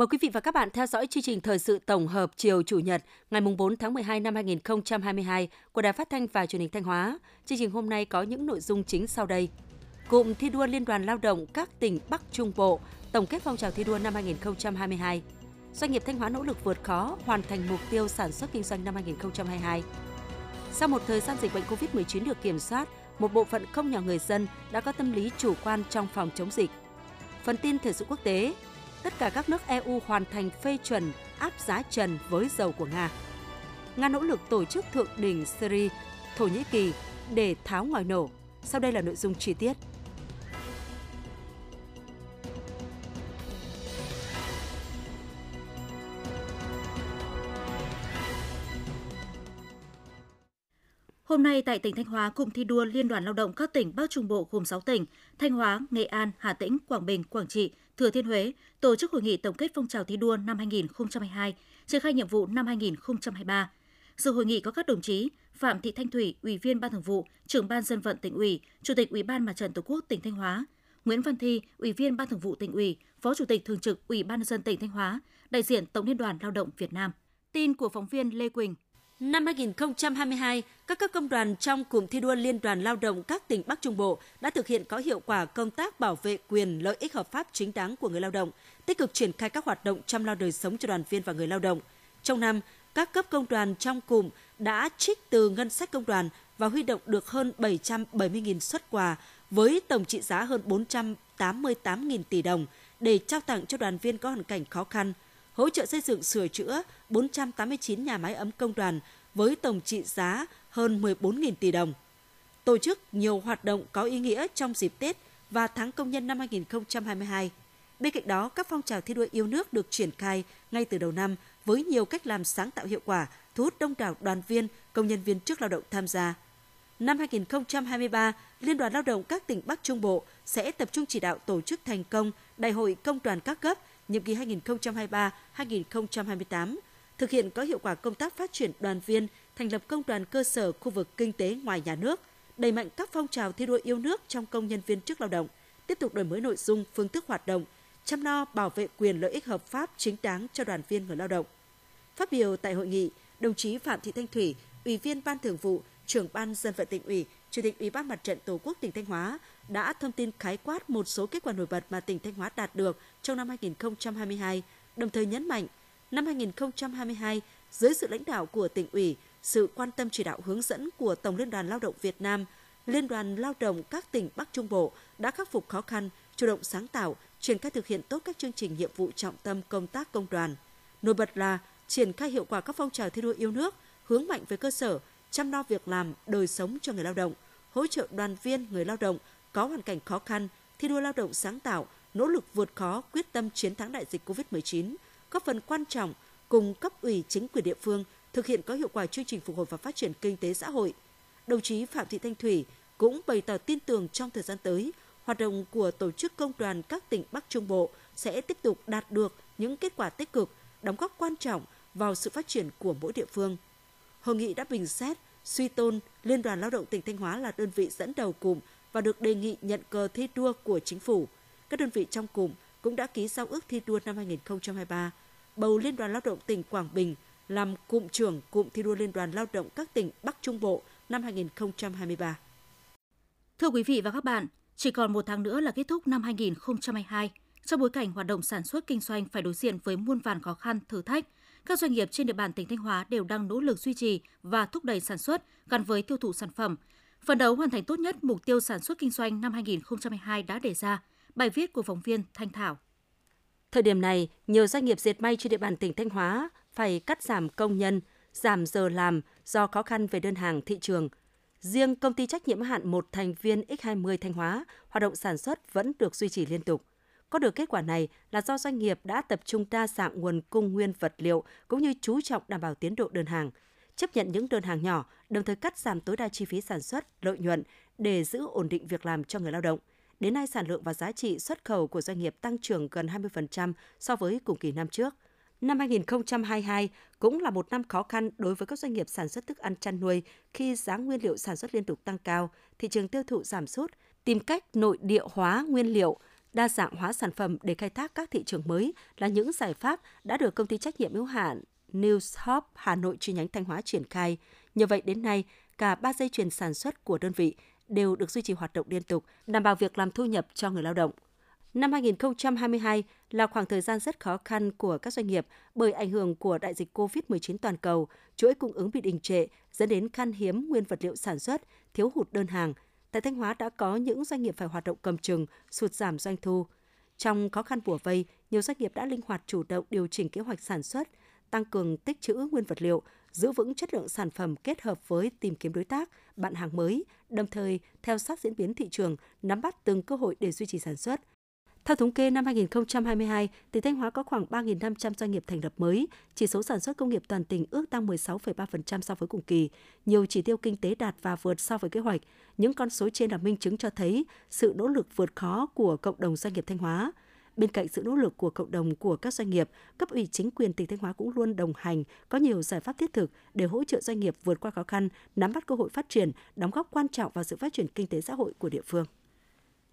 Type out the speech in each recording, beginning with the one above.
Mời quý vị và các bạn theo dõi chương trình thời sự tổng hợp chiều Chủ nhật ngày 4 tháng 12 năm 2022 của Đài Phát thanh và Truyền hình Thanh Hóa. Chương trình hôm nay có những nội dung chính sau đây. Cụm thi đua Liên đoàn Lao động các tỉnh Bắc Trung Bộ tổng kết phong trào thi đua năm 2022. Doanh nghiệp Thanh Hóa nỗ lực vượt khó hoàn thành mục tiêu sản xuất kinh doanh năm 2022. Sau một thời gian dịch bệnh COVID-19 được kiểm soát, một bộ phận không nhỏ người dân đã có tâm lý chủ quan trong phòng chống dịch. Phần tin thời sự quốc tế, tất cả các nước EU hoàn thành phê chuẩn áp giá trần với dầu của Nga. Nga nỗ lực tổ chức thượng đỉnh Syria, Thổ Nhĩ Kỳ để tháo ngòi nổ. Sau đây là nội dung chi tiết. Hôm nay tại tỉnh Thanh Hóa, cụm thi đua Liên đoàn Lao động các tỉnh Bắc Trung Bộ gồm 6 tỉnh, Thanh Hóa, Nghệ An, Hà Tĩnh, Quảng Bình, Quảng Trị, Thừa Thiên Huế tổ chức hội nghị tổng kết phong trào thi đua năm 2022, triển khai nhiệm vụ năm 2023. Dự hội nghị có các đồng chí Phạm Thị Thanh Thủy, Ủy viên Ban Thường vụ, Trưởng ban Dân vận tỉnh ủy, Chủ tịch Ủy ban Mặt trận Tổ quốc tỉnh Thanh Hóa, Nguyễn Văn Thi, Ủy viên Ban Thường vụ tỉnh ủy, Phó Chủ tịch Thường trực Ủy ban nhân dân tỉnh Thanh Hóa, đại diện Tổng Liên đoàn Lao động Việt Nam. Tin của phóng viên Lê Quỳnh. Năm 2022, các cấp công đoàn trong cụm thi đua Liên đoàn Lao động các tỉnh Bắc Trung Bộ đã thực hiện có hiệu quả công tác bảo vệ quyền lợi ích hợp pháp chính đáng của người lao động, tích cực triển khai các hoạt động chăm lo đời sống cho đoàn viên và người lao động. Trong năm, các cấp công đoàn trong cụm đã trích từ ngân sách công đoàn và huy động được hơn 770.000 xuất quà với tổng trị giá hơn 488.000 tỷ đồng để trao tặng cho đoàn viên có hoàn cảnh khó khăn – hỗ trợ xây dựng sửa chữa 489 nhà máy ấm công đoàn với tổng trị giá hơn 14.000 tỷ đồng. Tổ chức nhiều hoạt động có ý nghĩa trong dịp Tết và tháng công nhân năm 2022. Bên cạnh đó, các phong trào thi đua yêu nước được triển khai ngay từ đầu năm với nhiều cách làm sáng tạo hiệu quả, thu hút đông đảo đoàn viên, công nhân viên chức lao động tham gia. Năm 2023, Liên đoàn Lao động các tỉnh Bắc Trung Bộ sẽ tập trung chỉ đạo tổ chức thành công Đại hội Công đoàn các cấp nhiệm kỳ 2023-2028, thực hiện có hiệu quả công tác phát triển đoàn viên, thành lập công đoàn cơ sở khu vực kinh tế ngoài nhà nước, đẩy mạnh các phong trào thi đua yêu nước trong công nhân viên chức lao động, tiếp tục đổi mới nội dung, phương thức hoạt động, chăm lo bảo vệ quyền lợi ích hợp pháp chính đáng cho đoàn viên người lao động. Phát biểu tại hội nghị, đồng chí Phạm Thị Thanh Thủy, Ủy viên Ban Thường vụ, Trưởng ban Dân vận tỉnh ủy, Chủ tịch Ủy ban Mặt trận Tổ quốc tỉnh Thanh Hóa đã thông tin khái quát một số kết quả nổi bật mà tỉnh Thanh Hóa đạt được trong năm 2022, đồng thời nhấn mạnh năm 2022 dưới sự lãnh đạo của tỉnh ủy, sự quan tâm chỉ đạo hướng dẫn của Tổng Liên đoàn Lao động Việt Nam, Liên đoàn Lao động các tỉnh Bắc Trung Bộ đã khắc phục khó khăn, chủ động sáng tạo, triển khai thực hiện tốt các chương trình nhiệm vụ trọng tâm công tác công đoàn. Nổi bật là triển khai hiệu quả các phong trào thi đua yêu nước, hướng mạnh về cơ sở, chăm lo việc làm, đời sống cho người lao động, hỗ trợ đoàn viên người lao động có hoàn cảnh khó khăn, thi đua lao động sáng tạo, nỗ lực vượt khó, quyết tâm chiến thắng đại dịch COVID-19, góp phần quan trọng cùng cấp ủy chính quyền địa phương thực hiện có hiệu quả chương trình phục hồi và phát triển kinh tế xã hội. Đồng chí Phạm Thị Thanh Thủy cũng bày tỏ tin tưởng trong thời gian tới, hoạt động của tổ chức công đoàn các tỉnh Bắc Trung Bộ sẽ tiếp tục đạt được những kết quả tích cực, đóng góp quan trọng vào sự phát triển của mỗi địa phương. Hội nghị đã bình xét, suy tôn Liên đoàn Lao động tỉnh Thanh Hóa là đơn vị dẫn đầu cụm và được đề nghị nhận cờ thi đua của chính phủ. Các đơn vị trong cụm cũng đã ký giao ước thi đua năm 2023, bầu Liên đoàn Lao động tỉnh Quảng Bình làm cụm trưởng cụm thi đua Liên đoàn Lao động các tỉnh Bắc Trung Bộ năm 2023. Thưa quý vị và các bạn, chỉ còn một tháng nữa là kết thúc năm 2022. Trong bối cảnh hoạt động sản xuất kinh doanh phải đối diện với muôn vàn khó khăn, thử thách, các doanh nghiệp trên địa bàn tỉnh Thanh Hóa đều đang nỗ lực duy trì và thúc đẩy sản xuất gắn với tiêu thụ sản phẩm, Phần đấu hoàn thành tốt nhất mục tiêu sản xuất kinh doanh năm 2022 đã đề ra. Bài viết của phóng viên Thanh Thảo. Thời điểm này, nhiều doanh nghiệp dệt may trên địa bàn tỉnh Thanh Hóa phải cắt giảm công nhân, giảm giờ làm do khó khăn về đơn hàng thị trường. Riêng công ty trách nhiệm hạn một thành viên X20 Thanh Hóa, hoạt động sản xuất vẫn được duy trì liên tục. Có được kết quả này là do doanh nghiệp đã tập trung đa dạng nguồn cung nguyên vật liệu cũng như chú trọng đảm bảo tiến độ đơn hàng – chấp nhận những đơn hàng nhỏ, đồng thời cắt giảm tối đa chi phí sản xuất, lợi nhuận để giữ ổn định việc làm cho người lao động. Đến nay, sản lượng và giá trị xuất khẩu của doanh nghiệp tăng trưởng gần 20% so với cùng kỳ năm trước. Năm 2022 cũng là một năm khó khăn đối với các doanh nghiệp sản xuất thức ăn chăn nuôi khi giá nguyên liệu sản xuất liên tục tăng cao, thị trường tiêu thụ giảm sút, tìm cách nội địa hóa nguyên liệu, đa dạng hóa sản phẩm để khai thác các thị trường mới là những giải pháp đã được công ty trách nhiệm hữu hạn Newshop Hà Nội chi nhánh Thanh Hóa triển khai. Nhờ vậy đến nay, cả ba dây chuyền sản xuất của đơn vị đều được duy trì hoạt động liên tục, đảm bảo việc làm thu nhập cho người lao động. Năm 2022 là khoảng thời gian rất khó khăn của các doanh nghiệp bởi ảnh hưởng của đại dịch COVID-19 toàn cầu, chuỗi cung ứng bị đình trệ dẫn đến khan hiếm nguyên vật liệu sản xuất, thiếu hụt đơn hàng. Tại Thanh Hóa đã có những doanh nghiệp phải hoạt động cầm chừng, sụt giảm doanh thu. Trong khó khăn bùa vây, nhiều doanh nghiệp đã linh hoạt chủ động điều chỉnh kế hoạch sản xuất, tăng cường tích trữ nguyên vật liệu, giữ vững chất lượng sản phẩm kết hợp với tìm kiếm đối tác, bạn hàng mới, đồng thời theo sát diễn biến thị trường, nắm bắt từng cơ hội để duy trì sản xuất. Theo thống kê năm 2022, tỉnh Thanh Hóa có khoảng 3.500 doanh nghiệp thành lập mới, chỉ số sản xuất công nghiệp toàn tỉnh ước tăng 16,3% so với cùng kỳ. Nhiều chỉ tiêu kinh tế đạt và vượt so với kế hoạch. Những con số trên là minh chứng cho thấy sự nỗ lực vượt khó của cộng đồng doanh nghiệp Thanh Hóa. Bên cạnh sự nỗ lực của cộng đồng của các doanh nghiệp, cấp ủy chính quyền tỉnh Thanh Hóa cũng luôn đồng hành, có nhiều giải pháp thiết thực để hỗ trợ doanh nghiệp vượt qua khó khăn, nắm bắt cơ hội phát triển, đóng góp quan trọng vào sự phát triển kinh tế xã hội của địa phương.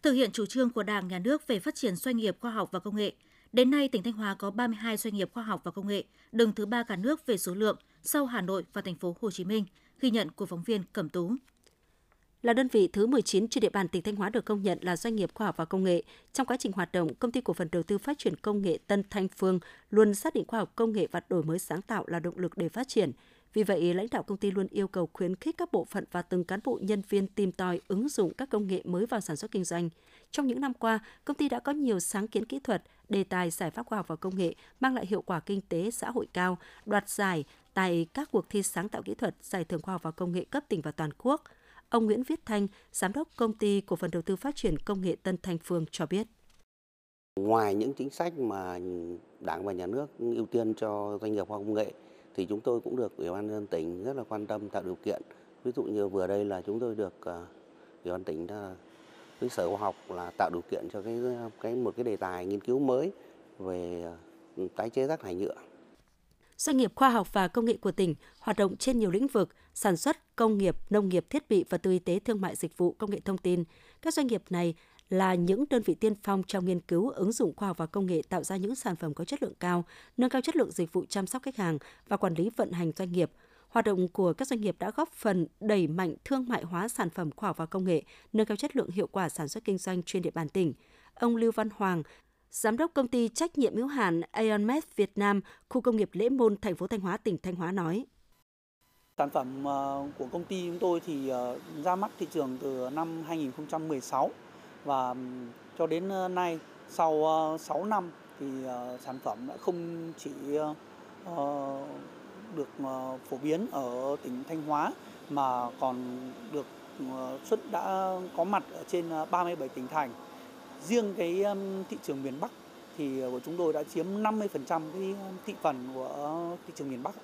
Thực hiện chủ trương của Đảng, Nhà nước về phát triển doanh nghiệp khoa học và công nghệ, đến nay tỉnh Thanh Hóa có 32 doanh nghiệp khoa học và công nghệ, đứng thứ ba cả nước về số lượng, sau Hà Nội và thành phố Hồ Chí Minh, ghi nhận của phóng viên Cẩm Tú là đơn vị thứ 19 trên địa bàn tỉnh Thanh Hóa được công nhận là doanh nghiệp khoa học và công nghệ. Trong quá trình hoạt động, công ty cổ phần đầu tư phát triển công nghệ Tân Thanh Phương luôn xác định khoa học công nghệ và đổi mới sáng tạo là động lực để phát triển. Vì vậy, lãnh đạo công ty luôn yêu cầu khuyến khích các bộ phận và từng cán bộ nhân viên tìm tòi ứng dụng các công nghệ mới vào sản xuất kinh doanh. Trong những năm qua, công ty đã có nhiều sáng kiến kỹ thuật, đề tài giải pháp khoa học và công nghệ mang lại hiệu quả kinh tế xã hội cao, đoạt giải tại các cuộc thi sáng tạo kỹ thuật, giải thưởng khoa học và công nghệ cấp tỉnh và toàn quốc – Ông Nguyễn Viết Thanh, Giám đốc Công ty Cổ phần Đầu tư Phát triển Công nghệ Tân Thanh Phương cho biết. Ngoài những chính sách mà Đảng và Nhà nước ưu tiên cho doanh nghiệp khoa học công nghệ, thì chúng tôi cũng được Ủy ban nhân tỉnh rất là quan tâm tạo điều kiện. Ví dụ như vừa đây là chúng tôi được à, Ủy ban tỉnh với Sở Khoa học là tạo điều kiện cho cái cái một cái đề tài nghiên cứu mới về à, tái chế rác thải nhựa doanh nghiệp khoa học và công nghệ của tỉnh hoạt động trên nhiều lĩnh vực, sản xuất, công nghiệp, nông nghiệp, thiết bị và tư y tế, thương mại dịch vụ, công nghệ thông tin. Các doanh nghiệp này là những đơn vị tiên phong trong nghiên cứu ứng dụng khoa học và công nghệ tạo ra những sản phẩm có chất lượng cao, nâng cao chất lượng dịch vụ chăm sóc khách hàng và quản lý vận hành doanh nghiệp. Hoạt động của các doanh nghiệp đã góp phần đẩy mạnh thương mại hóa sản phẩm khoa học và công nghệ, nâng cao chất lượng hiệu quả sản xuất kinh doanh trên địa bàn tỉnh. Ông Lưu Văn Hoàng, Giám đốc công ty trách nhiệm hữu hạn Aonmet Việt Nam, khu công nghiệp Lễ Môn, thành phố Thanh Hóa, tỉnh Thanh Hóa nói. Sản phẩm ờ, của công ty chúng tôi thì ờ, ra mắt thị trường từ năm 2016 và cho đến nay, sau 6 năm thì ờ, sản phẩm đã không chỉ ờ, được ờ, phổ biến ở tỉnh Thanh Hóa mà còn được xuất, đã có mặt ở trên 37 tỉnh thành riêng cái thị trường miền Bắc thì của chúng tôi đã chiếm 50% cái thị phần của thị trường miền Bắc.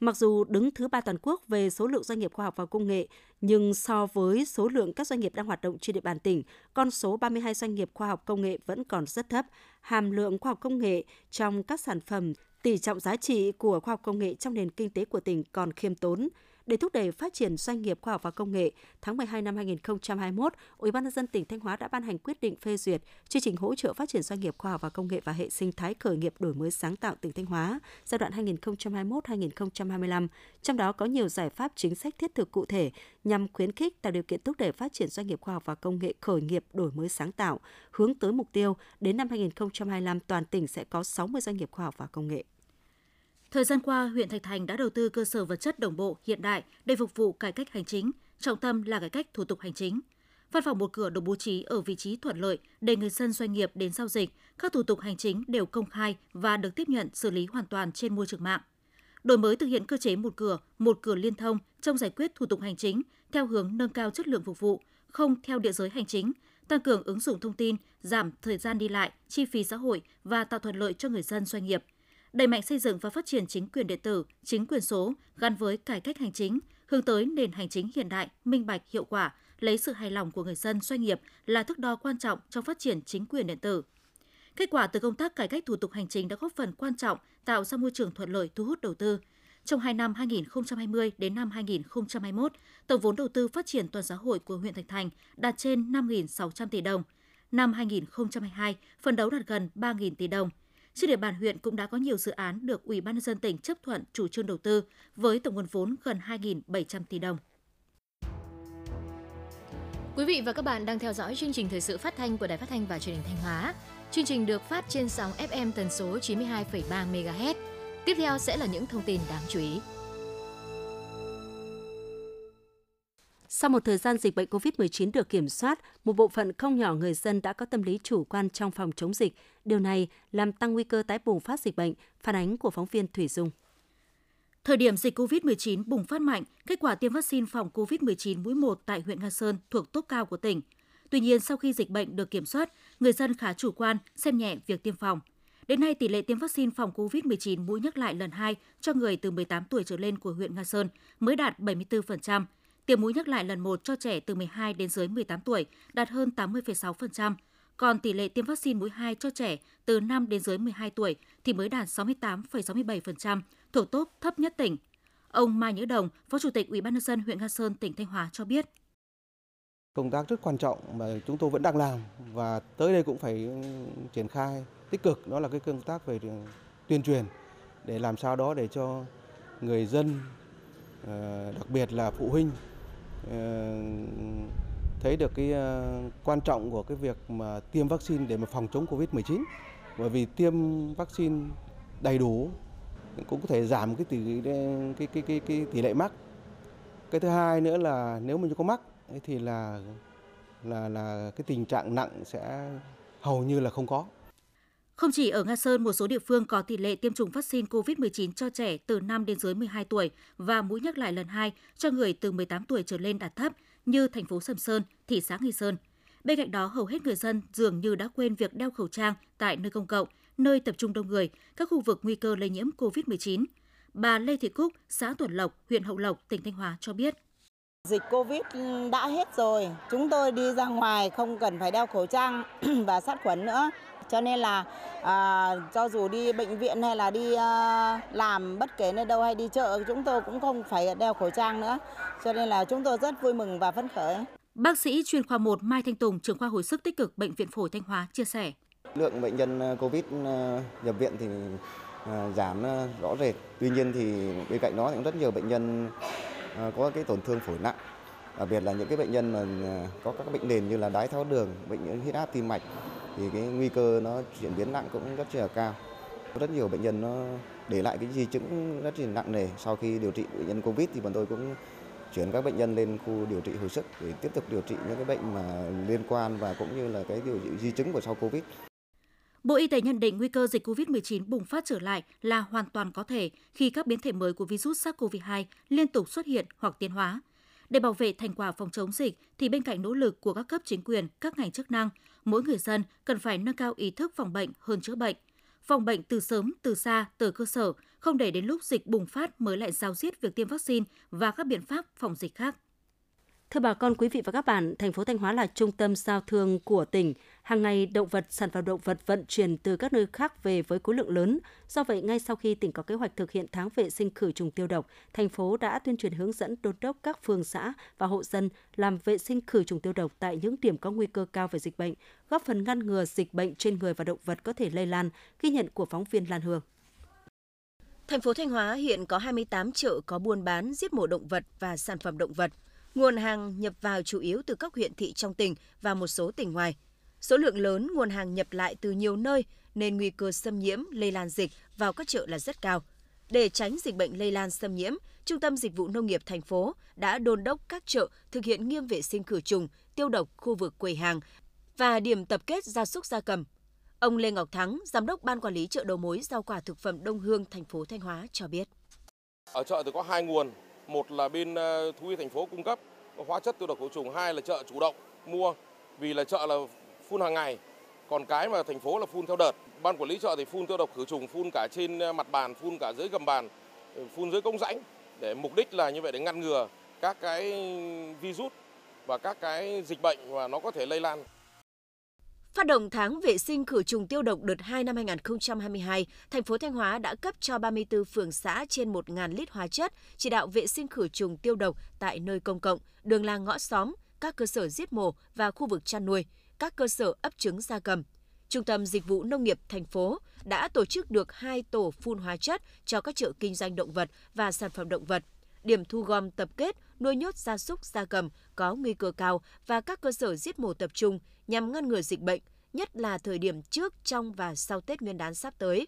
Mặc dù đứng thứ ba toàn quốc về số lượng doanh nghiệp khoa học và công nghệ, nhưng so với số lượng các doanh nghiệp đang hoạt động trên địa bàn tỉnh, con số 32 doanh nghiệp khoa học công nghệ vẫn còn rất thấp. Hàm lượng khoa học công nghệ trong các sản phẩm, tỷ trọng giá trị của khoa học công nghệ trong nền kinh tế của tỉnh còn khiêm tốn. Để thúc đẩy phát triển doanh nghiệp khoa học và công nghệ, tháng 12 năm 2021, Ủy ban nhân dân tỉnh Thanh Hóa đã ban hành quyết định phê duyệt chương trình hỗ trợ phát triển doanh nghiệp khoa học và công nghệ và hệ sinh thái khởi nghiệp đổi mới sáng tạo tỉnh Thanh Hóa giai đoạn 2021-2025. Trong đó có nhiều giải pháp chính sách thiết thực cụ thể nhằm khuyến khích tạo điều kiện thúc đẩy phát triển doanh nghiệp khoa học và công nghệ khởi nghiệp đổi mới sáng tạo, hướng tới mục tiêu đến năm 2025 toàn tỉnh sẽ có 60 doanh nghiệp khoa học và công nghệ. Thời gian qua, huyện Thạch Thành đã đầu tư cơ sở vật chất đồng bộ, hiện đại để phục vụ cải cách hành chính, trọng tâm là cải cách thủ tục hành chính. Văn phòng một cửa được bố trí ở vị trí thuận lợi để người dân doanh nghiệp đến giao dịch, các thủ tục hành chính đều công khai và được tiếp nhận xử lý hoàn toàn trên môi trường mạng. Đổi mới thực hiện cơ chế một cửa, một cửa liên thông trong giải quyết thủ tục hành chính theo hướng nâng cao chất lượng phục vụ, không theo địa giới hành chính, tăng cường ứng dụng thông tin, giảm thời gian đi lại, chi phí xã hội và tạo thuận lợi cho người dân doanh nghiệp – đẩy mạnh xây dựng và phát triển chính quyền điện tử, chính quyền số gắn với cải cách hành chính, hướng tới nền hành chính hiện đại, minh bạch, hiệu quả, lấy sự hài lòng của người dân doanh nghiệp là thước đo quan trọng trong phát triển chính quyền điện tử. Kết quả từ công tác cải cách thủ tục hành chính đã góp phần quan trọng tạo ra môi trường thuận lợi thu hút đầu tư. Trong 2 năm 2020 đến năm 2021, tổng vốn đầu tư phát triển toàn xã hội của huyện Thạch Thành đạt trên 5.600 tỷ đồng. năm 2022, phần đấu đạt gần 3.000 tỷ đồng. Trên địa bàn huyện cũng đã có nhiều dự án được Ủy ban nhân dân tỉnh chấp thuận chủ trương đầu tư với tổng nguồn vốn gần 2.700 tỷ đồng. Quý vị và các bạn đang theo dõi chương trình thời sự phát thanh của Đài Phát thanh và Truyền hình Thanh Hóa. Chương trình được phát trên sóng FM tần số 92,3 MHz. Tiếp theo sẽ là những thông tin đáng chú ý. Sau một thời gian dịch bệnh COVID-19 được kiểm soát, một bộ phận không nhỏ người dân đã có tâm lý chủ quan trong phòng chống dịch. Điều này làm tăng nguy cơ tái bùng phát dịch bệnh, phản ánh của phóng viên Thủy Dung. Thời điểm dịch COVID-19 bùng phát mạnh, kết quả tiêm vaccine phòng COVID-19 mũi 1 tại huyện Nga Sơn thuộc top cao của tỉnh. Tuy nhiên, sau khi dịch bệnh được kiểm soát, người dân khá chủ quan, xem nhẹ việc tiêm phòng. Đến nay, tỷ lệ tiêm vaccine phòng COVID-19 mũi nhắc lại lần 2 cho người từ 18 tuổi trở lên của huyện Nga Sơn mới đạt 74%, Tiêm mũi nhắc lại lần 1 cho trẻ từ 12 đến dưới 18 tuổi đạt hơn 80,6%, còn tỷ lệ tiêm vaccine mũi 2 cho trẻ từ 5 đến dưới 12 tuổi thì mới đạt 68,67%, thuộc tốt thấp nhất tỉnh. Ông Mai Nhữ Đồng, Phó Chủ tịch Ủy ban nhân dân huyện Nga Sơn, tỉnh Thanh Hóa cho biết. Công tác rất quan trọng mà chúng tôi vẫn đang làm và tới đây cũng phải ừ, triển khai tích cực đó là cái công tác về tuyên truyền để làm sao đó để cho người dân ờ, đặc biệt là phụ huynh Ờ, thấy được cái ờ, quan trọng của cái việc mà tiêm vaccine để mà phòng chống Covid-19. Bởi vì tiêm vaccine đầy đủ cũng có thể giảm cái tỷ, cái cái cái cái tỷ lệ mắc. Cái thứ hai nữa là nếu mình có mắc thì là là là cái tình trạng nặng sẽ hầu như là không có. Không chỉ ở Nga Sơn, một số địa phương có tỷ lệ tiêm chủng vaccine COVID-19 cho trẻ từ 5 đến dưới 12 tuổi và mũi nhắc lại lần 2 cho người từ 18 tuổi trở lên đạt thấp như thành phố Sầm Sơn, thị xã Nghi Sơn. Bên cạnh đó, hầu hết người dân dường như đã quên việc đeo khẩu trang tại nơi công cộng, nơi tập trung đông người, các khu vực nguy cơ lây nhiễm COVID-19. Bà Lê Thị Cúc, xã Tuần Lộc, huyện Hậu Lộc, tỉnh Thanh Hóa cho biết. Dịch Covid đã hết rồi, chúng tôi đi ra ngoài không cần phải đeo khẩu trang và sát khuẩn nữa. Cho nên là à, cho dù đi bệnh viện hay là đi à, làm bất kể nơi đâu hay đi chợ chúng tôi cũng không phải đeo khẩu trang nữa. Cho nên là chúng tôi rất vui mừng và phấn khởi. Bác sĩ chuyên khoa 1 Mai Thanh Tùng, trưởng khoa hồi sức tích cực bệnh viện phổi Thanh Hóa chia sẻ. Lượng bệnh nhân à, Covid à, nhập viện thì à, giảm rõ rệt. Tuy nhiên thì bên cạnh đó cũng rất nhiều bệnh nhân có cái tổn thương phổi nặng đặc biệt là những cái bệnh nhân mà có các bệnh nền như là đái tháo đường, bệnh huyết áp tim mạch thì cái nguy cơ nó chuyển biến nặng cũng rất là cao. Rất nhiều bệnh nhân nó để lại cái di chứng rất là nặng nề. Sau khi điều trị bệnh nhân Covid thì bọn tôi cũng chuyển các bệnh nhân lên khu điều trị hồi sức để tiếp tục điều trị những cái bệnh mà liên quan và cũng như là cái điều trị di chứng của sau Covid. Bộ Y tế nhận định nguy cơ dịch COVID-19 bùng phát trở lại là hoàn toàn có thể khi các biến thể mới của virus SARS-CoV-2 liên tục xuất hiện hoặc tiến hóa. Để bảo vệ thành quả phòng chống dịch thì bên cạnh nỗ lực của các cấp chính quyền, các ngành chức năng, mỗi người dân cần phải nâng cao ý thức phòng bệnh hơn chữa bệnh. Phòng bệnh từ sớm, từ xa, từ cơ sở, không để đến lúc dịch bùng phát mới lại giao giết việc tiêm vaccine và các biện pháp phòng dịch khác. Thưa bà con quý vị và các bạn, thành phố Thanh Hóa là trung tâm giao thương của tỉnh. Hàng ngày động vật, sản phẩm động vật vận chuyển từ các nơi khác về với khối lượng lớn. Do vậy, ngay sau khi tỉnh có kế hoạch thực hiện tháng vệ sinh khử trùng tiêu độc, thành phố đã tuyên truyền hướng dẫn đôn đốc các phường xã và hộ dân làm vệ sinh khử trùng tiêu độc tại những điểm có nguy cơ cao về dịch bệnh, góp phần ngăn ngừa dịch bệnh trên người và động vật có thể lây lan, ghi nhận của phóng viên Lan Hương. Thành phố Thanh Hóa hiện có 28 chợ có buôn bán giết mổ động vật và sản phẩm động vật – Nguồn hàng nhập vào chủ yếu từ các huyện thị trong tỉnh và một số tỉnh ngoài. Số lượng lớn nguồn hàng nhập lại từ nhiều nơi nên nguy cơ xâm nhiễm, lây lan dịch vào các chợ là rất cao. Để tránh dịch bệnh lây lan xâm nhiễm, Trung tâm Dịch vụ Nông nghiệp thành phố đã đôn đốc các chợ thực hiện nghiêm vệ sinh khử trùng, tiêu độc khu vực quầy hàng và điểm tập kết gia súc gia cầm. Ông Lê Ngọc Thắng, giám đốc ban quản lý chợ đầu mối rau quả thực phẩm Đông Hương, thành phố Thanh Hóa cho biết. Ở chợ thì có hai nguồn, một là bên ờ, thú y thành phố cung cấp hóa chất tiêu độc khử trùng, hai là chợ chủ động mua vì là chợ là phun hàng ngày. Còn cái mà thành phố là phun theo đợt. Ban quản lý chợ thì phun tiêu độc khử trùng, phun cả trên ờ, mặt bàn, phun cả dưới gầm bàn, ờ, phun dưới công rãnh để mục đích là như vậy để ngăn ngừa các cái virus và các cái dịch bệnh mà nó có thể lây lan. Phát động tháng vệ sinh khử trùng tiêu độc đợt 2 năm 2022, thành phố Thanh Hóa đã cấp cho 34 phường xã trên 1.000 lít hóa chất, chỉ đạo vệ sinh khử trùng tiêu độc tại nơi công cộng, đường làng ngõ xóm, các cơ sở giết mổ và khu vực chăn nuôi. các cơ sở ấp trứng gia cầm. Trung tâm Dịch vụ Nông nghiệp thành phố đã tổ chức được hai tổ phun hóa chất cho các chợ kinh doanh động vật và sản phẩm động vật, điểm thu gom tập kết nuôi nhốt gia súc gia cầm có nguy cơ cao và các cơ sở giết mổ tập trung nhằm ngăn ngừa dịch bệnh, nhất là thời điểm trước, trong và sau Tết Nguyên đán sắp tới.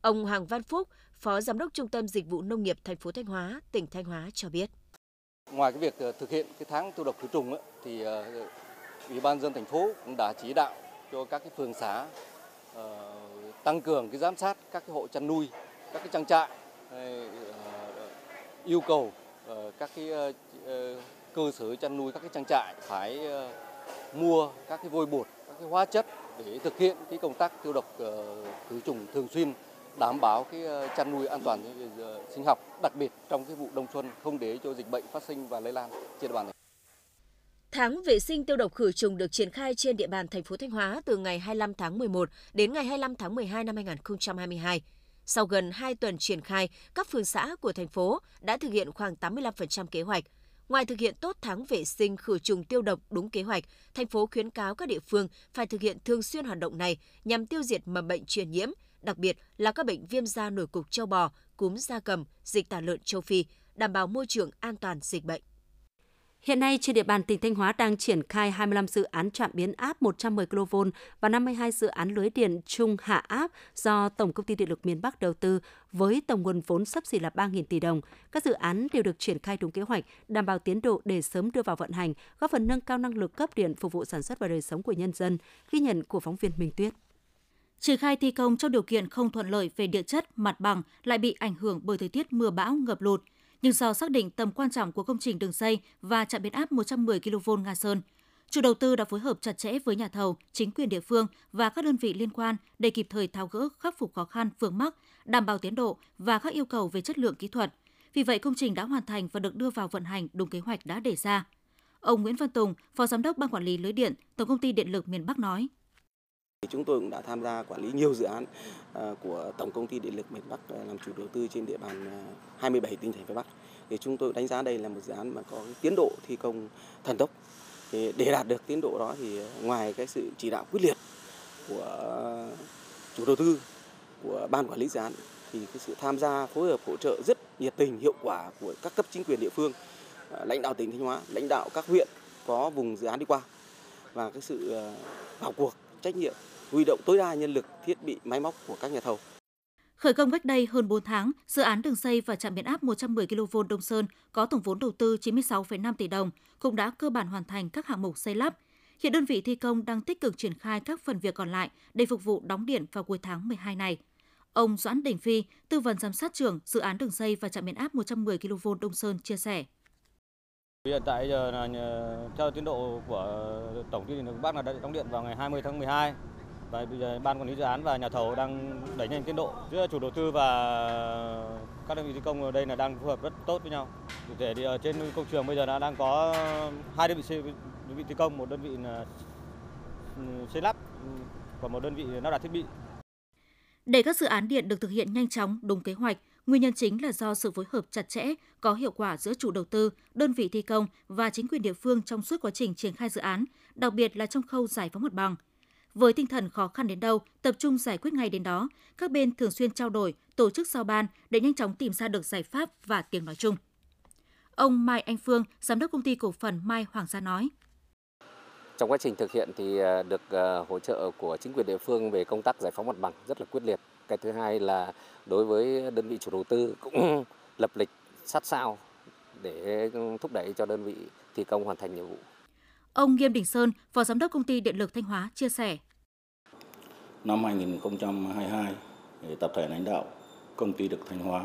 Ông Hoàng Văn Phúc, Phó Giám đốc Trung tâm Dịch vụ Nông nghiệp thành phố Thanh Hóa, tỉnh Thanh Hóa cho biết. Ngoài cái việc ờ, thực hiện cái tháng tiêu độc khử trùng thì ờ, Ủy ban dân thành phố cũng đã chỉ đạo cho các cái phường xã ờ, tăng cường cái giám sát các cái hộ chăn nuôi, các cái trang trại yêu cầu Ờ, các cái ờ, ờ, cơ sở chăn nuôi các cái trang trại phải mua các cái vôi bột, các cái hóa chất để thực hiện cái công tác tiêu độc khử trùng thường xuyên đảm bảo cái chăn nuôi an toàn sinh học, đặc biệt trong cái vụ đông xuân không để cho dịch bệnh phát sinh và lây lan trên địa bàn này. Tháng vệ sinh tiêu độc khử trùng được triển khai trên địa bàn thành phố Thanh Hóa từ ngày 25 tháng 11 đến ngày 25 tháng 12 năm 2022. Sau gần 2 tuần triển khai, các phường xã của thành phố đã thực hiện khoảng 85% kế hoạch. Ngoài thực hiện tốt tháng vệ sinh khử trùng tiêu độc đúng kế hoạch, thành phố khuyến cáo các địa phương phải thực hiện thường xuyên hoạt động này nhằm tiêu diệt mầm bệnh truyền nhiễm, đặc biệt là các bệnh viêm da nổi cục châu bò, cúm da cầm, dịch tả lợn châu Phi, đảm bảo môi trường an toàn dịch bệnh. Hiện nay trên địa bàn tỉnh Thanh Hóa đang triển khai 25 dự án trạm biến áp 110 kV và 52 dự án lưới điện trung hạ áp do Tổng công ty Điện lực miền Bắc đầu tư với tổng nguồn vốn sắp xỉ là 3.000 tỷ đồng. Các dự án đều được triển khai đúng kế hoạch, đảm bảo tiến độ để sớm đưa vào vận hành, góp phần nâng cao năng lực cấp điện phục vụ sản xuất và đời sống của nhân dân, ghi nhận của phóng viên Minh Tuyết. Triển khai thi công trong điều kiện không thuận lợi về địa chất, mặt bằng lại bị ảnh hưởng bởi thời tiết mưa bão, ngập lụt. Nhưng do xác định tầm quan trọng của công trình đường dây và trạm biến áp 110 kV Nga Sơn, chủ đầu tư đã phối hợp chặt chẽ với nhà thầu, chính quyền địa phương và các đơn vị liên quan để kịp thời tháo gỡ, khắc phục khó khăn, vướng mắc, đảm bảo tiến độ và các yêu cầu về chất lượng kỹ thuật. Vì vậy, công trình đã hoàn thành và được đưa vào vận hành đúng kế hoạch đã đề ra. Ông Nguyễn Văn Tùng, Phó Giám đốc Ban Quản lý Lưới Điện, Tổng công ty Điện lực miền Bắc nói. Chúng tôi cũng đã tham gia quản lý nhiều dự án ờ, của Tổng công ty Điện lực miền Bắc ờ, làm chủ đầu tư trên địa bàn ờ, 27 tỉnh thành phía Bắc. Thì chúng tôi đánh giá đây là một dự án mà có tiến độ thi công thần tốc. Thì để đạt được tiến độ đó thì ngoài cái sự chỉ đạo quyết liệt của chủ đầu tư, của ban quản lý dự án thì cái sự tham gia phối hợp hỗ trợ rất nhiệt tình hiệu quả của các cấp chính quyền địa phương, lãnh đạo tỉnh Thanh Hóa, lãnh đạo các huyện có vùng dự án đi qua và cái sự vào cuộc trách nhiệm huy động tối đa nhân lực, thiết bị, máy móc của các nhà thầu. Khởi công cách đây hơn 4 tháng, dự án đường dây và trạm biến áp 110 kV Đông Sơn có tổng vốn đầu tư 96,5 tỷ đồng, cũng đã cơ bản hoàn thành các hạng mục xây lắp. Hiện đơn vị thi công đang tích cực triển khai các phần việc còn lại để phục vụ đóng điện vào cuối tháng 12 này. Ông Doãn Đình Phi, tư vấn giám sát trưởng dự án đường dây và trạm biến áp 110 kV Đông Sơn chia sẻ. Hiện tại giờ là theo tiến độ của Tổng ty điện lực Bắc là đã đóng điện vào ngày 20 tháng 12 và bây giờ ban quản lý dự án và nhà thầu đang đẩy nhanh tiến độ giữa chủ đầu tư và các đơn vị thi công ở đây là đang phù hợp rất tốt với nhau. Cụ thể thì ở trên công trường bây giờ đã đang có hai đơn vị xây, đơn vị thi công, một đơn vị là ừ, xây lắp và một đơn vị lắp đặt thiết bị. Để các dự án điện được thực hiện nhanh chóng, đúng kế hoạch, nguyên nhân chính là do sự phối hợp chặt chẽ, có hiệu quả giữa chủ đầu tư, đơn vị thi công và chính quyền địa phương trong suốt quá trình triển khai dự án, đặc biệt là trong khâu giải phóng mặt bằng – với tinh thần khó khăn đến đâu, tập trung giải quyết ngay đến đó, các bên thường xuyên trao đổi, tổ chức giao ban để nhanh chóng tìm ra được giải pháp và tiếng nói chung. Ông Mai Anh Phương, giám đốc công ty cổ phần Mai Hoàng gia nói: Trong quá trình thực hiện thì à, được à, hỗ trợ của chính quyền địa phương về công tác giải phóng mặt bằng rất là quyết liệt. Cái thứ hai là đối với đơn vị chủ đầu tư cũng lập lịch sát sao để ừ, thúc đẩy cho đơn vị thi công hoàn thành nhiệm vụ. Ông Nghiêm Đình Sơn, Phó Giám đốc Công ty Điện lực Thanh Hóa chia sẻ. Năm 2022, tập thể lãnh đạo Công ty Điện Thanh Hóa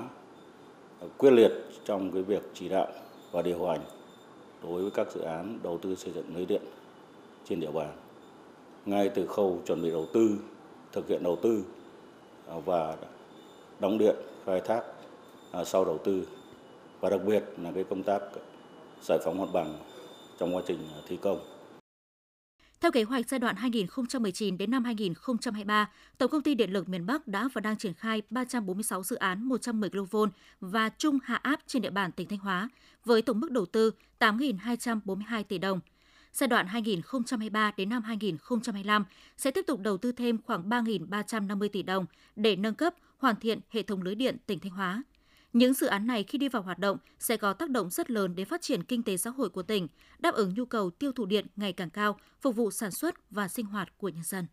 quyết liệt trong cái việc chỉ đạo và điều hành đối với các dự án đầu tư xây dựng lưới điện trên địa bàn. Ngay từ khâu chuẩn bị đầu tư, thực hiện đầu tư à, và đóng điện khai thác à, sau đầu tư và đặc biệt là cái công tác giải phóng mặt bằng trong quá trình ờ, thi công. Theo kế hoạch giai đoạn 2019 đến năm 2023, Tổng công ty Điện lực miền Bắc đã và đang triển khai 346 dự án 110 kV và trung hạ áp trên địa bàn tỉnh Thanh Hóa với tổng mức đầu tư 8.242 tỷ đồng. giai đoạn 2023 đến năm 2025 sẽ tiếp tục đầu tư thêm khoảng 3.350 tỷ đồng để nâng cấp, hoàn thiện hệ thống lưới điện tỉnh Thanh Hóa. Những dự án này khi đi vào hoạt động sẽ có tác động rất lớn đến phát triển kinh tế xã hội của tỉnh, đáp ứng nhu cầu tiêu thụ điện ngày càng cao, phục vụ sản xuất và sinh hoạt của nhân dân.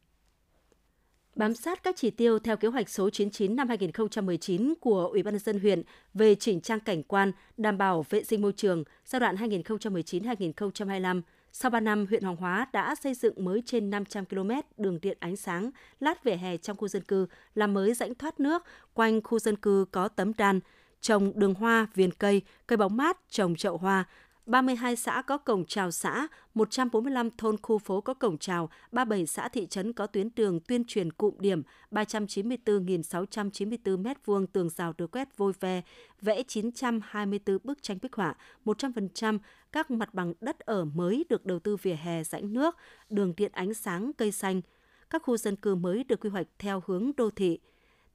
Bám sát các chỉ tiêu theo kế hoạch số 99 năm 2019 của Ủy ban nhân dân huyện về chỉnh trang cảnh quan, đảm bảo vệ sinh môi trường giai đoạn 2019-2025, sau 3 năm, huyện Hoàng Hóa đã xây dựng mới trên 500 km đường điện ánh sáng, lát vỉa hè trong khu dân cư, làm mới rãnh thoát nước, quanh khu dân cư có tấm đan, trồng đường hoa, viền cây, cây bóng mát, trồng chậu hoa, 32 xã có cổng chào xã, 145 thôn khu phố có cổng chào, 37 xã thị trấn có tuyến đường tuyên truyền cụm điểm, 394.694 m2 tường rào được quét vôi ve, vẽ 924 bức tranh bích họa, 100% các mặt bằng đất ở mới được đầu tư vỉa hè rãnh nước, đường điện ánh sáng, cây xanh. Các khu dân cư mới được quy hoạch theo hướng đô thị.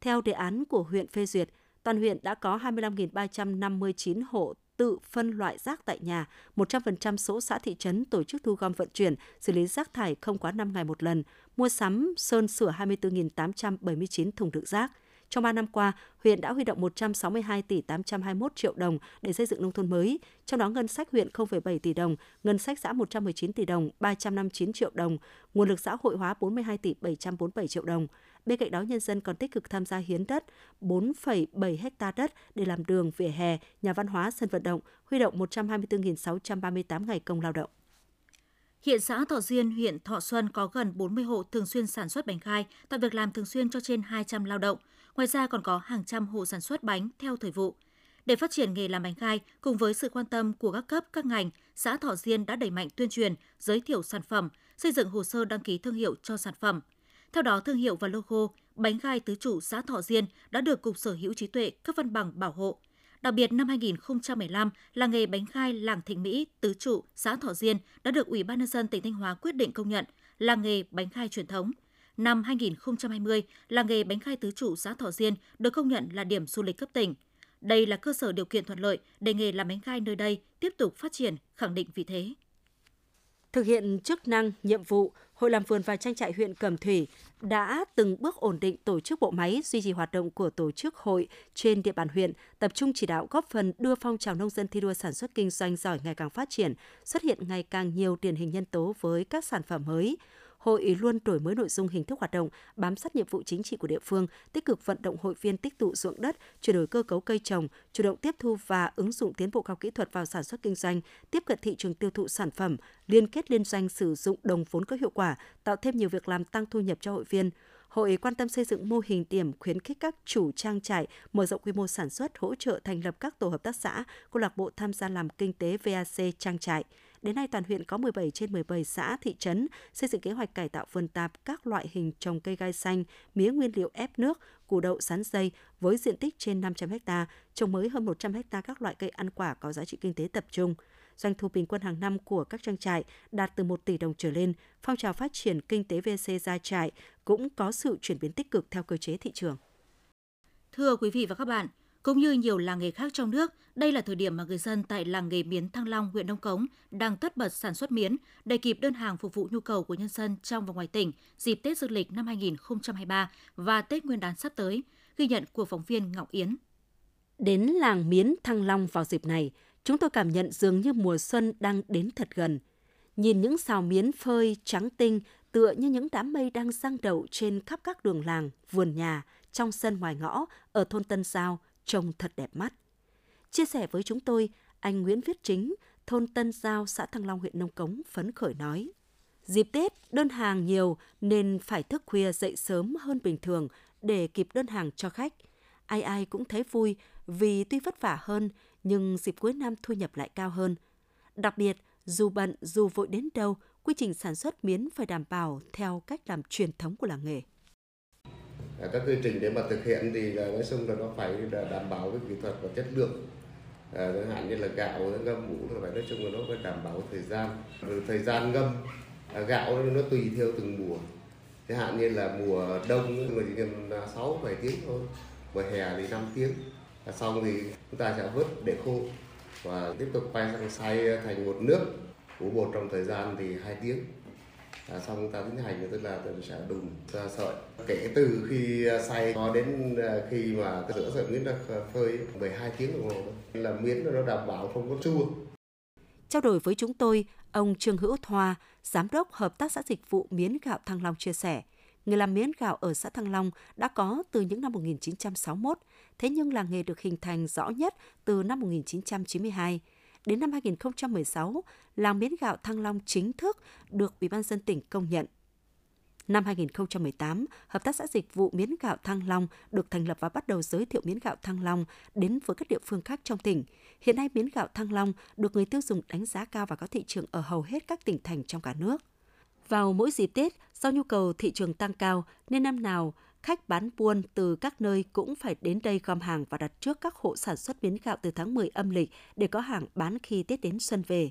Theo đề án của huyện phê duyệt, toàn huyện đã có 25.359 hộ tự phân loại rác tại nhà, 100% số xã thị trấn tổ chức thu gom vận chuyển, xử lý rác thải không quá 5 ngày một lần, mua sắm, sơn sửa 24.879 thùng đựng rác. Trong 3 năm qua, huyện đã huy động 162 tỷ 821 triệu đồng để xây dựng nông thôn mới, trong đó ngân sách huyện 0,7 tỷ đồng, ngân sách xã 119 tỷ đồng, 359 triệu đồng, nguồn lực xã hội hóa 42 tỷ 747 triệu đồng. Bên cạnh đó, nhân dân còn tích cực tham gia hiến đất 4,7 hecta đất để làm đường, vỉa hè, nhà văn hóa, sân vận động, huy động 124.638 ngày công lao động. Hiện xã Thọ Duyên, huyện Thọ Xuân có gần 40 hộ thường xuyên sản xuất bánh khai, tạo việc làm thường xuyên cho trên 200 lao động. Ngoài ra còn có hàng trăm hộ sản xuất bánh theo thời vụ. Để phát triển nghề làm bánh khai, cùng với sự quan tâm của các cấp, các ngành, xã Thọ Diên đã đẩy mạnh tuyên truyền, giới thiệu sản phẩm, xây dựng hồ sơ đăng ký thương hiệu cho sản phẩm – theo đó, thương hiệu và logo bánh gai tứ trụ xã Thọ Diên đã được Cục Sở hữu trí tuệ cấp văn bằng bảo hộ. Đặc biệt năm 2015, làng nghề bánh khai làng Thịnh Mỹ tứ trụ xã Thọ Diên đã được Ủy ban nhân dân tỉnh Thanh Hóa quyết định công nhận làng nghề bánh khai truyền thống. Năm 2020, làng nghề bánh khai tứ trụ xã Thọ Diên được công nhận là điểm du lịch cấp tỉnh. Đây là cơ sở điều kiện thuận lợi để nghề làm bánh khai nơi đây tiếp tục phát triển, khẳng định vị thế. Thực hiện chức năng, nhiệm vụ, Hội làm vườn và trang trại huyện Cẩm Thủy đã từng bước ổn định tổ chức bộ máy, duy trì hoạt động của tổ chức hội trên địa bàn huyện, tập trung chỉ đạo góp phần đưa phong trào nông dân thi đua sản xuất kinh doanh giỏi ngày càng phát triển, xuất hiện ngày càng nhiều điển hình nhân tố với các sản phẩm mới, hội luôn đổi mới nội dung hình thức hoạt động, bám sát nhiệm vụ chính trị của địa phương, tích cực vận động hội viên tích tụ ruộng đất, chuyển đổi cơ cấu cây trồng, chủ động tiếp thu và ứng dụng tiến bộ khoa học kỹ thuật vào sản xuất kinh doanh, tiếp cận thị trường tiêu thụ sản phẩm, liên kết liên doanh sử dụng đồng vốn có hiệu quả, tạo thêm nhiều việc làm tăng thu nhập cho hội viên. Hội quan tâm xây dựng mô hình điểm khuyến khích các chủ trang trại mở rộng quy mô sản xuất, hỗ trợ thành lập các tổ hợp tác xã, câu lạc bộ tham gia làm kinh tế VAC trang trại. Đến nay, toàn huyện có 17 trên 17 xã, thị trấn xây dựng kế hoạch cải tạo vườn tạp các loại hình trồng cây gai xanh, mía nguyên liệu ép nước, củ đậu sắn dây với diện tích trên 500 ha, trồng mới hơn 100 ha các loại cây ăn quả có giá trị kinh tế tập trung. Doanh thu bình quân hàng năm của các trang trại đạt từ 1 tỷ đồng trở lên, phong trào phát triển kinh tế VC gia trại cũng có sự chuyển biến tích cực theo cơ chế thị trường. Thưa quý vị và các bạn, cũng như nhiều làng nghề khác trong nước, đây là thời điểm mà người dân tại làng nghề miến Thăng Long, huyện Đông Cống đang tất bật sản xuất miến để kịp đơn hàng phục vụ nhu cầu của nhân dân trong và ngoài tỉnh dịp Tết Dương lịch năm 2023 và Tết Nguyên đán sắp tới, ghi nhận của phóng viên Ngọc Yến. Đến làng miến Thăng Long vào dịp này, chúng tôi cảm nhận dường như mùa xuân đang đến thật gần. Nhìn những xào miến phơi trắng tinh tựa như những đám mây đang sang đậu trên khắp các đường làng, vườn nhà, trong sân ngoài ngõ, ở thôn Tân Giao – trông thật đẹp mắt. Chia sẻ với chúng tôi, anh Nguyễn Viết Chính, thôn Tân Giao, xã Thăng Long, huyện Nông Cống phấn khởi nói. Dịp Tết, đơn hàng nhiều nên phải thức khuya dậy sớm hơn bình thường để kịp đơn hàng cho khách. Ai ai cũng thấy vui vì tuy vất vả hơn nhưng dịp cuối năm thu nhập lại cao hơn. Đặc biệt, dù bận dù vội đến đâu, quy trình sản xuất miến phải đảm bảo theo cách làm truyền thống của làng nghề. À, các quy trình để mà thực hiện thì là nói chung là nó phải đảm bảo cái kỹ thuật và chất lượng. À, chẳng hạn như là gạo ngâm mũ là phải nói chung là nó phải đảm bảo thời gian. Rồi thời gian ngâm à, gạo nó tùy theo từng mùa. Chẳng hạn như là mùa đông người chỉ ngâm sáu bảy tiếng thôi mùa hè thì 5 tiếng. À, xong thì chúng ta sẽ vớt để khô và tiếp tục quay sang xay thành một nước. Ủ bột trong thời gian thì hai tiếng à, xong chúng ta tiến hành tức là sẽ đùng ra sợi. Kể từ khi à, xay cho đến à, khi mà cái sợi miến nó phơi 12 tiếng đồng hồ là miến nó đảm bảo không có chua. Trao đổi với chúng tôi, ông Trương Hữu Thoa, Giám đốc Hợp tác xã Dịch vụ Miến Gạo Thăng Long chia sẻ, người làm miến gạo ở xã Thăng Long đã có từ những năm 1961, thế nhưng làng nghề được hình thành rõ nhất từ năm 1992. Đến năm 2016, làng miến gạo Thăng Long chính thức được Ủy ban dân tỉnh công nhận. Năm 2018, Hợp tác xã Dịch vụ Miến Gạo Thăng Long được thành lập và bắt đầu giới thiệu miến gạo Thăng Long đến với các địa phương khác trong tỉnh. Hiện nay, miến gạo Thăng Long được người tiêu dùng đánh giá cao và có thị trường ở hầu hết các tỉnh thành trong cả nước. Vào mỗi dịp Tết, do nhu cầu thị trường tăng cao nên năm nào khách bán buôn từ các nơi cũng phải đến đây gom hàng và đặt trước các hộ sản xuất miến gạo từ tháng 10 âm lịch để có hàng bán khi Tết đến xuân về.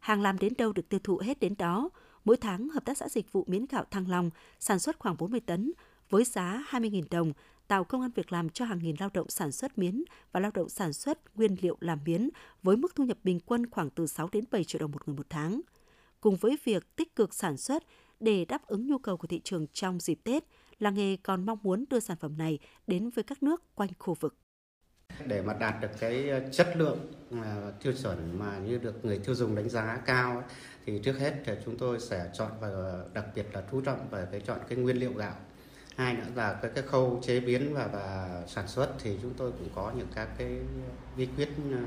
Hàng làm đến đâu được tiêu thụ hết đến đó. Mỗi tháng, Hợp tác xã Dịch vụ Miến Gạo Thăng Long sản xuất khoảng 40 tấn với giá 20.000 đồng, tạo công an việc làm cho hàng nghìn lao động sản xuất miến và lao động sản xuất nguyên liệu làm miến với mức thu nhập bình quân khoảng từ 6 đến 7 triệu đồng một người một tháng. Cùng với việc tích cực sản xuất để đáp ứng nhu cầu của thị trường trong dịp Tết, làng nghề còn mong muốn đưa sản phẩm này đến với các nước quanh khu vực. Để mà đạt được cái chất lượng à, tiêu chuẩn mà như được người tiêu dùng đánh giá cao thì trước hết thì chúng tôi sẽ chọn và đặc biệt là chú trọng về cái chọn cái nguyên liệu gạo. Hai nữa là cái cái khâu chế biến và và sản xuất thì chúng tôi cũng có những các cái bí quyết à,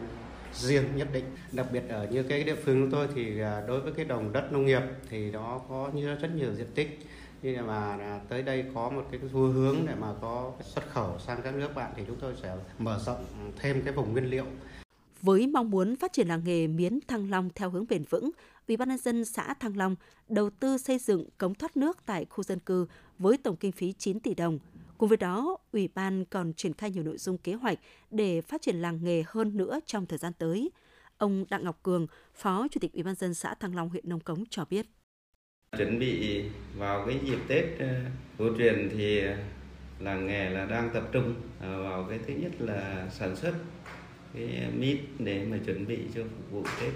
riêng nhất định đặc biệt ở như cái địa phương của tôi thì à, đối với cái đồng đất nông nghiệp thì nó có như, rất nhiều diện tích khi mà tới đây có một cái xu hướng để mà có xuất khẩu sang các nước bạn thì chúng tôi sẽ mở rộng thêm cái vùng nguyên liệu với mong muốn phát triển làng nghề miến Thăng Long theo hướng bền vững, Ủy ban nhân dân xã Thăng Long đầu tư xây dựng cống thoát nước tại khu dân cư với tổng kinh phí 9 tỷ đồng. Cùng với đó, Ủy ban còn triển khai nhiều nội dung kế hoạch để phát triển làng nghề hơn nữa trong thời gian tới. Ông Đặng Ngọc Cường, Phó Chủ tịch Ủy ban dân xã Thăng Long huyện Nông Cống cho biết. Chuẩn bị vào cái dịp Tết ờ, cổ truyền thì làng nghề là đang tập trung ờ, vào cái thứ nhất là sản xuất cái mít để mà chuẩn bị cho phục vụ Tết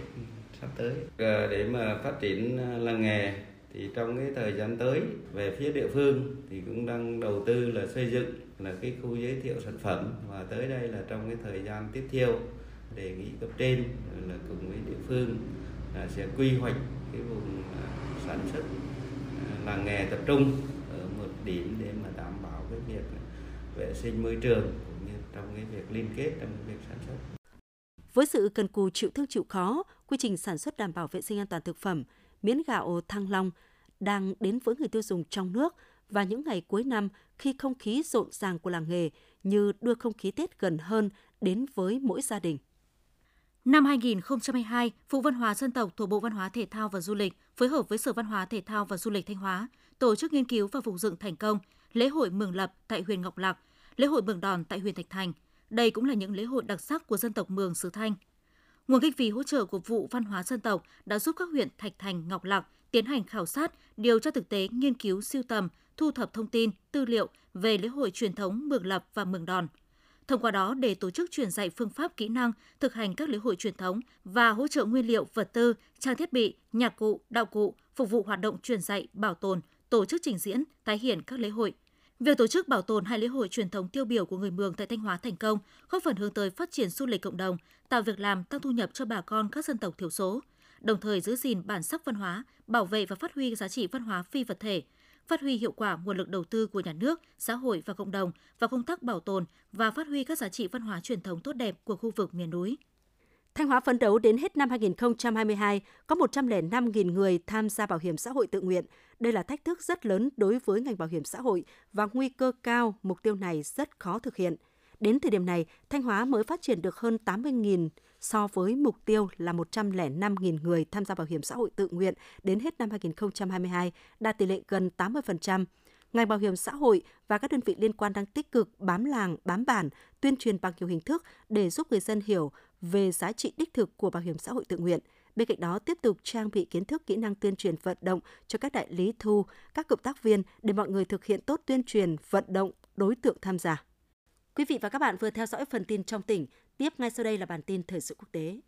sắp tới. Ờ, để mà phát triển làng nghề thì trong cái thời gian tới về phía địa phương thì cũng đang đầu tư là xây dựng là cái khu giới thiệu sản phẩm và tới đây là trong cái thời gian tiếp theo đề nghị cấp trên là cùng với địa phương là sẽ quy hoạch cái vùng sản xuất ờ, làng nghề tập trung ở một điểm để mà đảm bảo cái việc vệ sinh môi trường cũng như trong cái việc liên kết trong cái việc sản xuất. Với sự cần cù chịu thương chịu khó, quy trình sản xuất đảm bảo vệ sinh an toàn thực phẩm, miến gạo Thăng Long đang đến với người tiêu dùng trong nước và những ngày cuối năm khi không khí rộn ràng của làng nghề như đưa không khí Tết gần hơn đến với mỗi gia đình. Năm 2022, Vụ Văn hóa Dân tộc thuộc Bộ Văn hóa Thể thao và Du lịch phối hợp với Sở Văn hóa Thể thao và Du lịch Thanh Hóa tổ chức nghiên cứu và phục dựng thành công lễ hội Mường Lập tại huyện Ngọc Lặc, lễ hội Mường Đòn tại huyện Thạch Thành. Đây cũng là những lễ hội đặc sắc của dân tộc Mường xứ Thanh. Nguồn kinh phí hỗ trợ của Vụ Văn hóa Dân tộc đã giúp các huyện Thạch Thành, Ngọc Lặc tiến hành khảo sát, điều tra thực tế, nghiên cứu siêu tầm, thu thập thông tin, tư liệu về lễ hội truyền thống Mường Lập và Mường Đòn – Thông qua đó để tổ chức truyền dạy phương pháp kỹ năng, thực hành các lễ hội truyền thống và hỗ trợ nguyên liệu, vật tư, trang thiết bị, nhạc cụ, đạo cụ phục vụ hoạt động truyền dạy, bảo tồn, tổ chức trình diễn, tái hiện các lễ hội. Việc tổ chức bảo tồn hai lễ hội truyền thống tiêu biểu của người Mường tại Thanh Hóa thành công, góp phần hướng tới phát triển du lịch cộng đồng, tạo việc làm, tăng thu nhập cho bà con các dân tộc thiểu số, đồng thời giữ gìn bản sắc văn hóa, bảo vệ và phát huy giá trị văn hóa phi vật thể, phát huy hiệu quả nguồn lực đầu tư của nhà nước, xã hội và cộng đồng và công tác bảo tồn và phát huy các giá trị văn hóa truyền thống tốt đẹp của khu vực miền núi. Thanh Hóa phấn đấu đến hết năm 2022 có 105.000 người tham gia bảo hiểm xã hội tự nguyện. Đây là thách thức rất lớn đối với ngành bảo hiểm xã hội và nguy cơ cao mục tiêu này rất khó thực hiện. Đến thời điểm này, Thanh Hóa mới phát triển được hơn 80.000 so với mục tiêu là 105.000 người tham gia bảo hiểm xã hội tự nguyện đến hết năm 2022, đạt tỷ lệ gần 80%. Ngành bảo hiểm xã hội và các đơn vị liên quan đang tích cực bám làng, bám bản, tuyên truyền bằng nhiều hình thức để giúp người dân hiểu về giá trị đích thực của bảo hiểm xã hội tự nguyện. Bên cạnh đó, tiếp tục trang bị kiến thức kỹ năng tuyên truyền vận động cho các đại lý thu, các cộng tác viên để mọi người thực hiện tốt tuyên truyền vận động đối tượng tham gia. Quý vị và các bạn vừa theo dõi phần tin trong tỉnh. Tiếp ngay sau đây là bản tin thời sự quốc tế.